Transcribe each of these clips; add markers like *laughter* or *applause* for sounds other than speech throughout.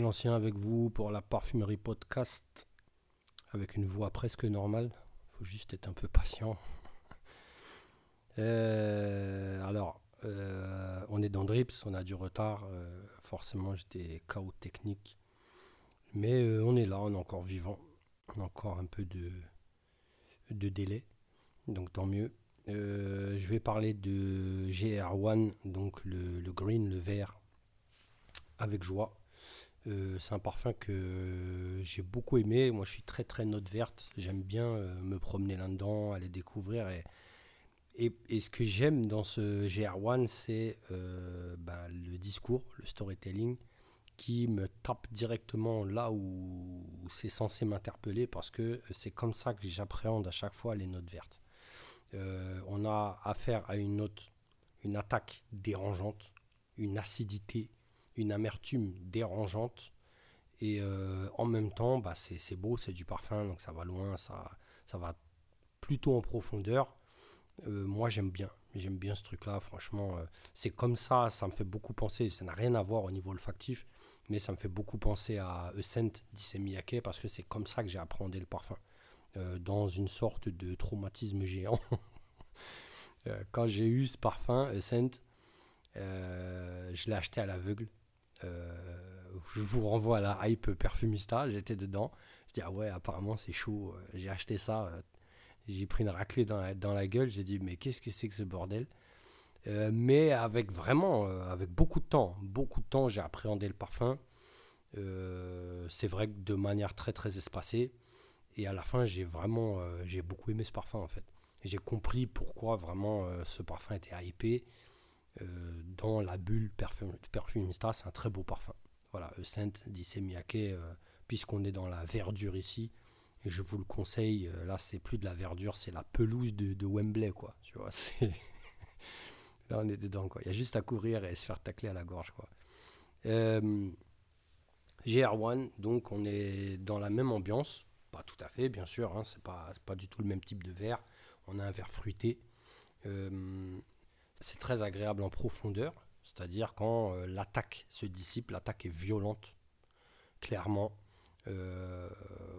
l'ancien avec vous pour la parfumerie podcast avec une voix presque normale. faut juste être un peu patient. *laughs* Euh, alors, euh, on est dans Drips, on a du retard. Euh, forcément, j'ai des chaos techniques. Mais on est là, on est encore vivant. On a encore un peu de, de délai. Donc tant mieux. je vais parler de GR1, donc le green, le vert, avec joie. Euh, c'est un parfum que j'ai beaucoup aimé. Moi, je suis très très note verte. J'aime bien euh, me promener là-dedans, aller découvrir. Et, et, ce que j'aime dans ce GR1, c'est ben, le discours, le storytelling, qui me tape directement là où, c'est censé m'interpeller, parce que c'est comme ça que j'appréhende à chaque fois les notes vertes. on a affaire à une note, une attaque dérangeante, une acidité une amertume dérangeante. Et euh, en même temps, bah, c'est beau, c'est du parfum, donc ça va loin, ça, ça va plutôt en profondeur. Euh, moi, j'aime bien. J'aime bien ce truc-là, franchement. Euh, c'est comme ça, ça me fait beaucoup penser. Ça n'a rien à voir au niveau olfactif, mais ça me fait beaucoup penser à Scent d'Issey parce que c'est comme ça que j'ai appréhendé le parfum. dans une sorte de traumatisme géant. *laughs* quand j'ai eu ce parfum, Scent, je l'ai acheté à l'aveugle. Euh, je vous renvoie à la hype perfumista, j'étais dedans. Je dis, ah ouais, apparemment c'est chaud. Euh, j'ai acheté ça, euh, j'ai pris une raclée dans la, gueule. J'ai dit, mais qu'est-ce que c'est que ce bordel? Mais avec vraiment, avec beaucoup de temps, beaucoup de temps, j'ai appréhendé le parfum. c'est vrai que de manière très très espacée. Et à la fin, j'ai vraiment, j'ai beaucoup aimé ce parfum en fait. J'ai compris pourquoi vraiment ce parfum était hypé. Euh, dans la bulle parfum, Perfumista, c'est un très beau parfum. Voilà, Saint dit euh, puisqu'on est dans la verdure ici, je vous le conseille, euh, là c'est plus de la verdure, c'est la pelouse de, Wembley, quoi. Tu vois, *laughs* c'est... là on est dedans, quoi. Il y a juste à courir et se faire tacler à la gorge, quoi. GR1, donc on est dans la même ambiance, pas tout à fait, bien sûr, hein, c'est pas, du tout le même type de verre. On a un verre fruité. C'est très agréable en profondeur, c'est-à-dire quand euh, l'attaque se dissipe, l'attaque est violente, clairement. Euh,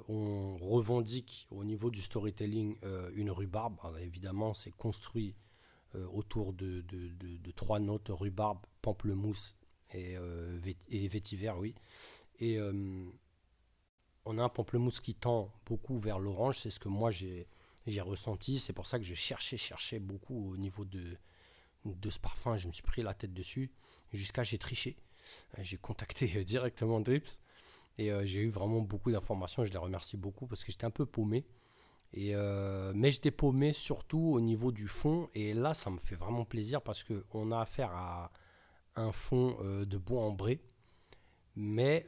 on revendique au niveau du storytelling euh, une rhubarbe. évidemment, c'est construit autour de, trois notes rhubarbe, pamplemousse et, vétiver, oui. Et on a un pamplemousse qui tend beaucoup vers l'orange, c'est ce que moi j'ai ressenti. C'est pour ça que je cherchais, cherchais beaucoup au niveau de, de ce parfum, je me suis pris la tête dessus jusqu'à j'ai triché. Euh, j'ai contacté euh, *laughs* directement Drips et euh, j'ai eu vraiment beaucoup d'informations. Je les remercie beaucoup parce que j'étais un peu paumé. Mais j'étais paumé surtout au niveau du fond. Et là, ça me fait vraiment plaisir parce qu'on a affaire à un fond de bois ambré. Mais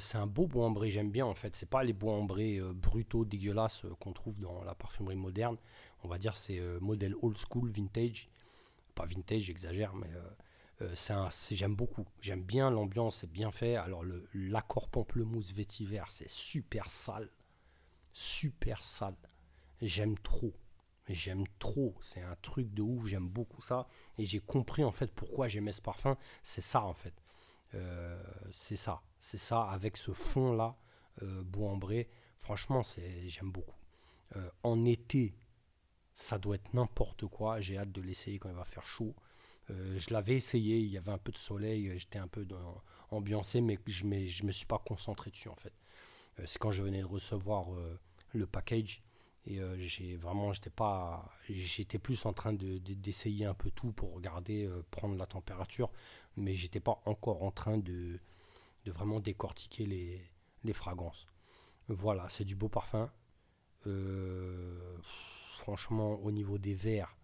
c'est un beau bois ambré, j'aime bien en fait. C'est pas les bois ambrés brutaux, dégueulasses qu'on trouve dans la parfumerie moderne. On va dire c'est modèle old school, vintage pas vintage, j'exagère, mais euh, euh, c'est j'aime beaucoup. J'aime bien l'ambiance, c'est bien fait. Alors l'accord pamplemousse vétiver, c'est super sale, super sale. J'aime trop. J'aime trop, c'est un truc de ouf, j'aime beaucoup ça. Et j'ai compris en fait pourquoi j'aimais ce parfum. C'est ça en fait. Euh, c'est ça, c'est ça avec ce fond là, bois ambré. Franchement, c'est j'aime beaucoup. en été, ça doit être n'importe quoi. J'ai hâte de l'essayer quand il va faire chaud. Euh, je l'avais essayé, il y avait un peu de soleil, euh, j'étais un peu dans, ambiancé, mais je ne me suis pas concentré dessus en fait. Euh, c'est quand je venais de recevoir le package et j'ai vraiment, j'étais pas, j'étais plus en train de, d'essayer un peu tout pour regarder, prendre la température, mais j'étais pas encore en train de, vraiment décortiquer les, les fragrances. Voilà, c'est du beau parfum. Euh, franchement, au niveau des verres,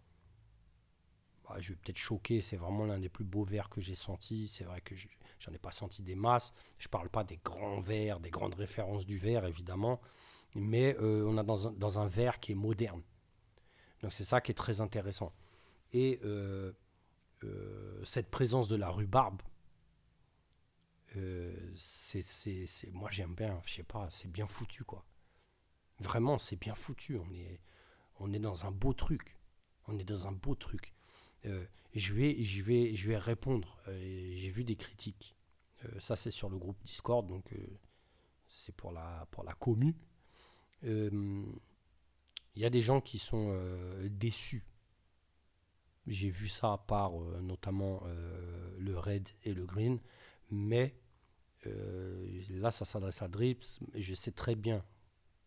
bah, je vais peut-être choquer. C'est vraiment l'un des plus beaux verres que j'ai senti. C'est vrai que j'en ai pas senti des masses. Je parle pas des grands verres, des grandes références du verre, évidemment. Mais euh, on a dans un, dans verre qui est moderne. Donc c'est ça qui est très intéressant. Et euh, euh, cette présence de la rhubarbe, c'est, moi j'aime bien, je sais pas, c'est bien foutu quoi. Vraiment, c'est bien foutu. On est, on est dans un beau truc. On est dans un beau truc. Euh, je, vais, je, vais, je vais répondre. Euh, j'ai vu des critiques. ça, c'est sur le groupe Discord, donc c'est pour la, pour la commu. Il y a des gens qui sont déçus. J'ai vu ça par notamment le red et le green, mais là, ça s'adresse à Drips. Je sais très bien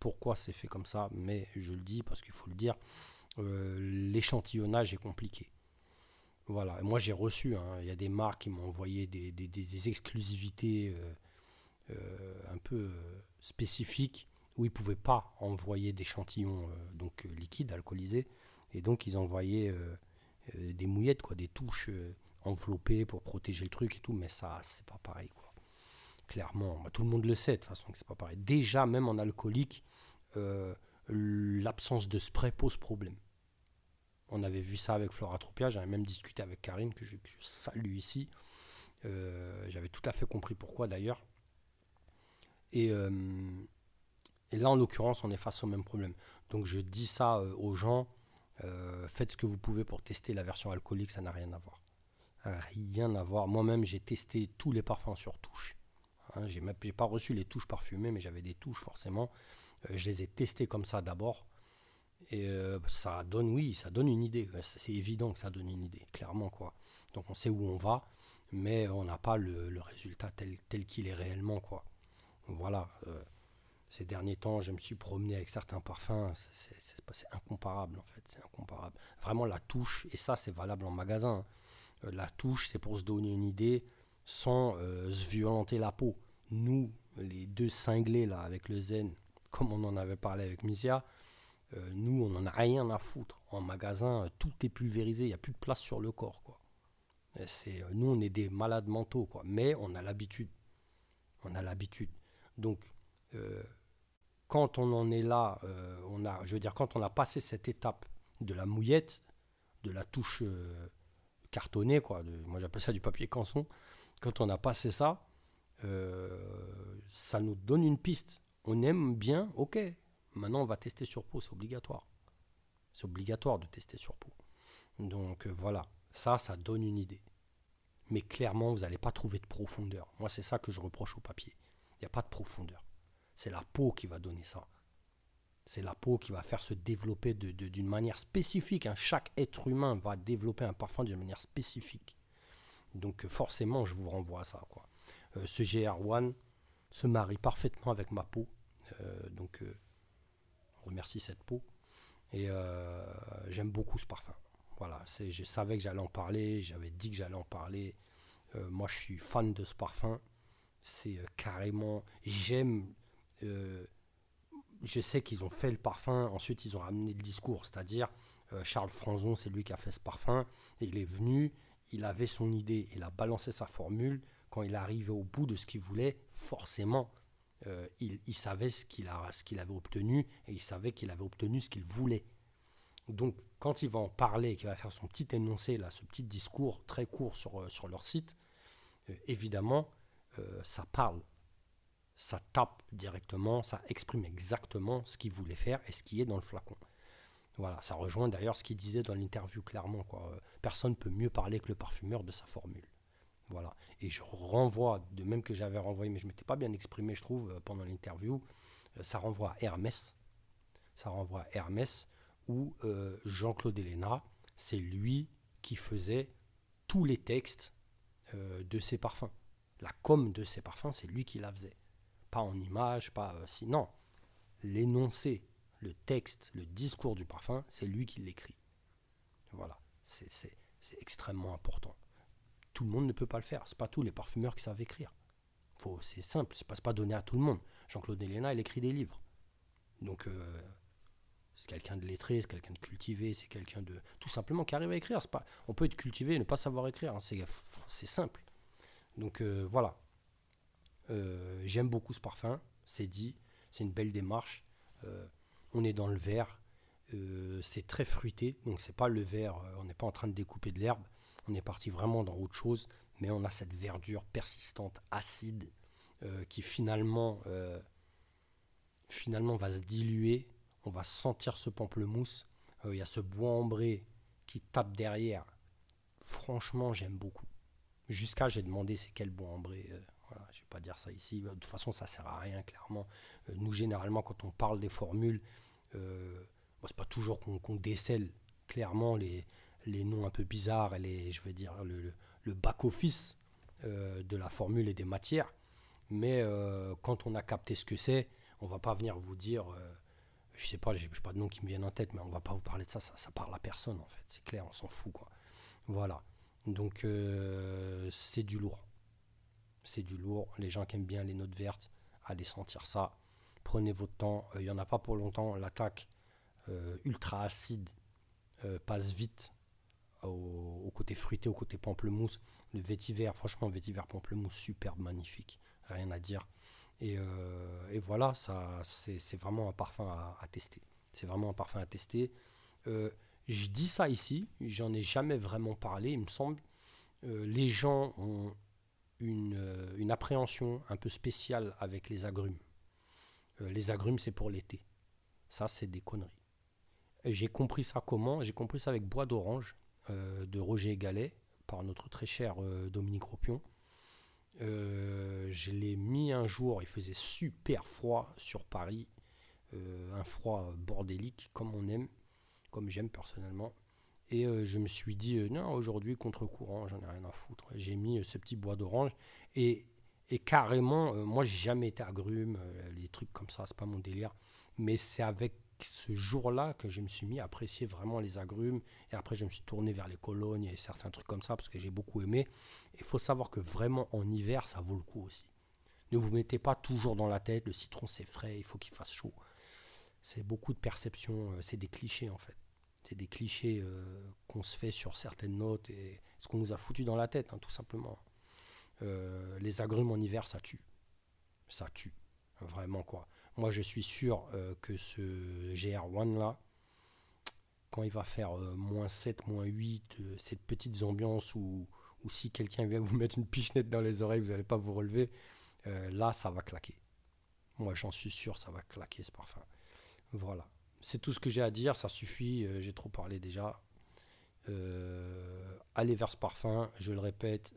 pourquoi c'est fait comme ça, mais je le dis parce qu'il faut le dire, euh, l'échantillonnage est compliqué. Voilà, moi j'ai reçu, hein, il y a des marques qui m'ont envoyé des, exclusivités euh, euh, un peu spécifiques où ils ne pouvaient pas envoyer d'échantillons donc liquides, alcoolisés, et donc ils envoyaient des mouillettes, quoi, des touches enveloppées pour protéger le truc et tout, mais ça c'est pas pareil. Clairement, bah, tout le monde le sait de toute façon que c'est pas pareil. Déjà, même en alcoolique, l'absence de spray pose problème. On avait vu ça avec Floratropia, j'avais même discuté avec Karine, que je, salue ici. Euh, j'avais tout à fait compris pourquoi d'ailleurs. Et, euh, et, là, en l'occurrence, on est face au même problème. Donc je dis ça euh, aux gens, faites ce que vous pouvez pour tester la version alcoolique, ça n'a rien à voir. Rien à voir. Moi-même, j'ai testé tous les parfums sur touche. Hein, j'ai pas reçu les touches parfumées, mais j'avais des touches forcément. Euh, je les ai testés comme ça d'abord. Et euh, ça donne, oui, ça donne une idée. C'est évident que ça donne une idée, clairement. quoi. Donc on sait où on va, mais on n'a pas le, résultat tel, tel qu'il est réellement. quoi. Voilà. Euh, ces derniers temps, je me suis promené avec certains parfums. C'est incomparable, en fait. C'est incomparable. Vraiment, la touche, et ça, c'est valable en magasin. Hein. la touche, c'est pour se donner une idée sans se violenter la peau. Nous, les deux cinglés, là, avec le zen, *laughs* comme on en avait parlé avec Misia, euh, nous, on n'en a rien à foutre. En magasin, tout est pulvérisé, il n'y a plus de place sur le corps. Quoi. C'est, euh, nous, on est des malades mentaux, quoi. mais on a l'habitude. On a l'habitude. Donc, euh, quand on en est là, on a, je veux dire, quand on a passé cette étape de la mouillette, de la touche cartonnée, quoi, moi j'appelle ça du papier canson, quand on a passé ça, ça nous donne une piste on aime bien, ok. Maintenant, on va tester sur peau, c'est obligatoire. C'est obligatoire de tester sur peau. Donc euh, voilà, ça, ça donne une idée. Mais clairement, vous n'allez pas trouver de profondeur. Moi, c'est ça que je reproche au papier. Il n'y a pas de profondeur. C'est la peau qui va donner ça. C'est la peau qui va faire se développer d'une manière spécifique. Hein. Chaque être humain va développer un parfum d'une manière spécifique. Donc euh, forcément, je vous renvoie à ça. Euh, ce GR1, se marie parfaitement avec ma peau. Euh, donc, on remercie cette peau. Et j'aime beaucoup ce parfum. Voilà, je savais que j'allais en parler, j'avais dit que j'allais en parler. moi, je suis fan de ce parfum. C'est carrément. J'aime. je sais qu'ils ont fait le parfum, ensuite ils ont ramené le discours, c'est-à-dire Charles Franzon, c'est lui qui a fait ce parfum, il est venu, il avait son idée, il a balancé sa formule, quand il arrivait au bout de ce qu'il voulait, forcément, euh, il, savait ce qu'il, avait obtenu et il savait qu'il avait obtenu ce qu'il voulait. Donc, quand il va en parler, qu'il va faire son petit énoncé, là, ce petit discours très court sur, euh, sur leur site, euh, évidemment, ça parle, ça tape directement, ça exprime exactement ce qu'il voulait faire et ce qui est dans le flacon. Voilà, ça rejoint d'ailleurs ce qu'il disait dans l'interview clairement. Quoi. Personne ne peut mieux parler que le parfumeur de sa formule. Voilà. Et je renvoie, de même que j'avais renvoyé, mais je ne m'étais pas bien exprimé, je trouve, euh, pendant l'interview, euh, ça renvoie à Hermès. Ça renvoie à Hermès, où euh, Jean-Claude Héléna, c'est lui qui faisait tous les textes de ses parfums. La com de ses parfums, c'est lui qui la faisait. Pas en image, pas sinon. L'énoncé, le texte, le discours du parfum, c'est lui qui l'écrit. Voilà, c'est extrêmement important tout le monde ne peut pas le faire. C'est pas tous les parfumeurs qui savent écrire. C'est simple, c'est pas, pas donné à tout le monde. Jean-Claude Elena, il écrit des livres. Donc, euh, c'est quelqu'un de lettré, c'est quelqu'un de cultivé, c'est quelqu'un de. Tout simplement qui arrive à écrire. On peut être cultivé et ne pas savoir écrire. Hein. c'est simple. Donc, euh, voilà. Euh, j'aime beaucoup ce parfum, c'est dit. C'est une belle démarche. On est dans le vert. c'est très fruité, donc c'est pas le vert, on n'est pas en train de découper de l'herbe, on est parti vraiment dans autre chose, mais on a cette verdure persistante, acide, euh, qui finalement, euh, finalement va se diluer. On va sentir ce pamplemousse. Euh, il y a ce bois ambré qui tape derrière. Franchement, j'aime beaucoup. Jusqu'à, j'ai demandé c'est quel bois ambré. Voilà, je ne vais pas dire ça ici. De toute façon, ça sert à rien, clairement. Euh, nous, généralement, quand on parle des formules, euh, bon, c'est pas toujours qu'on décèle clairement les, les noms un peu bizarres et les, je veux dire, le, back-office euh, de la formule et des matières. Mais euh, quand on a capté ce que c'est, on va pas venir vous dire, je sais pas, j'ai pas de nom qui me viennent en tête, mais on va pas vous parler de ça, ça, ça parle à personne en fait, c'est clair, on s'en fout. Voilà, donc c'est du lourd. C'est du lourd, les gens qui aiment bien les notes vertes, allez sentir ça, prenez votre temps, il n'y en a pas pour longtemps, l'attaque ultra acide passe vite au, côté fruité, au côté pamplemousse. Le vétiver, franchement, vétiver pamplemousse, superbe, magnifique. Rien à dire. Et, euh, voilà, ça, c'est vraiment un parfum à, tester. C'est vraiment un parfum à tester. Euh, je dis ça ici, j'en ai jamais vraiment parlé, il me semble. Euh, les gens ont une, une, appréhension un peu spéciale avec les agrumes. les agrumes, c'est pour l'été. Ça, c'est des conneries. J'ai compris ça comment? J'ai compris ça avec bois d'orange. Euh, de Roger Gallet par notre très cher euh, Dominique Ropion. Euh, je l'ai mis un jour, il faisait super froid sur Paris, un froid bordélique comme on aime, comme j'aime personnellement. Et je me suis dit, non, aujourd'hui, contre-courant, j'en ai rien à foutre. J'ai mis ce petit bois d'orange. Et, carrément, moi, j'ai jamais été agrume, les trucs comme ça, c'est pas mon délire. Mais c'est avec ce jour-là que je me suis mis à apprécier vraiment les agrumes. Et après, je me suis tourné vers les colognes et certains trucs comme ça parce que j'ai beaucoup aimé. Il faut savoir que vraiment en hiver, ça vaut le coup aussi. Ne vous mettez pas toujours dans la tête, le citron c'est frais, il faut qu'il fasse chaud. C'est beaucoup de perceptions, euh, c'est des clichés en fait. C'est des clichés euh, qu'on se fait sur certaines notes et ce qu'on nous a foutu dans la tête, hein, tout simplement. Euh, les agrumes en hiver, ça tue. Ça tue. Vraiment quoi. Moi, je suis sûr euh, que ce GR1 là, quand il va faire moins 7, moins 8, euh, cette petite ambiance où, si quelqu'un vient vous mettre une pichenette dans les oreilles, vous n'allez pas vous relever, là, ça va claquer. Moi, j'en suis sûr, ça va claquer ce parfum. Voilà. C'est tout ce que j'ai à dire, ça suffit, j'ai trop parlé déjà. allez vers ce parfum, je le répète,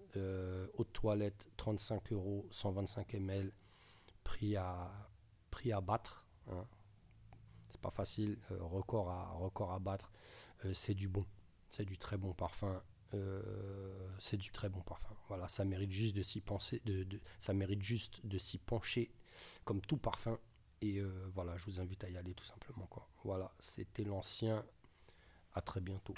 haute toilette, 35 euros, 125 ml, prix à prix à battre. Hein. C'est pas facile, euh, record, à, record à battre. Euh, c'est du bon, c'est du très bon parfum. Euh, c'est du très bon parfum. Voilà, ça mérite juste de s'y de, ça mérite juste de s'y pencher, comme tout parfum. Et voilà, je vous invite à y aller tout simplement. Quoi. Voilà, c'était l'ancien. À très bientôt.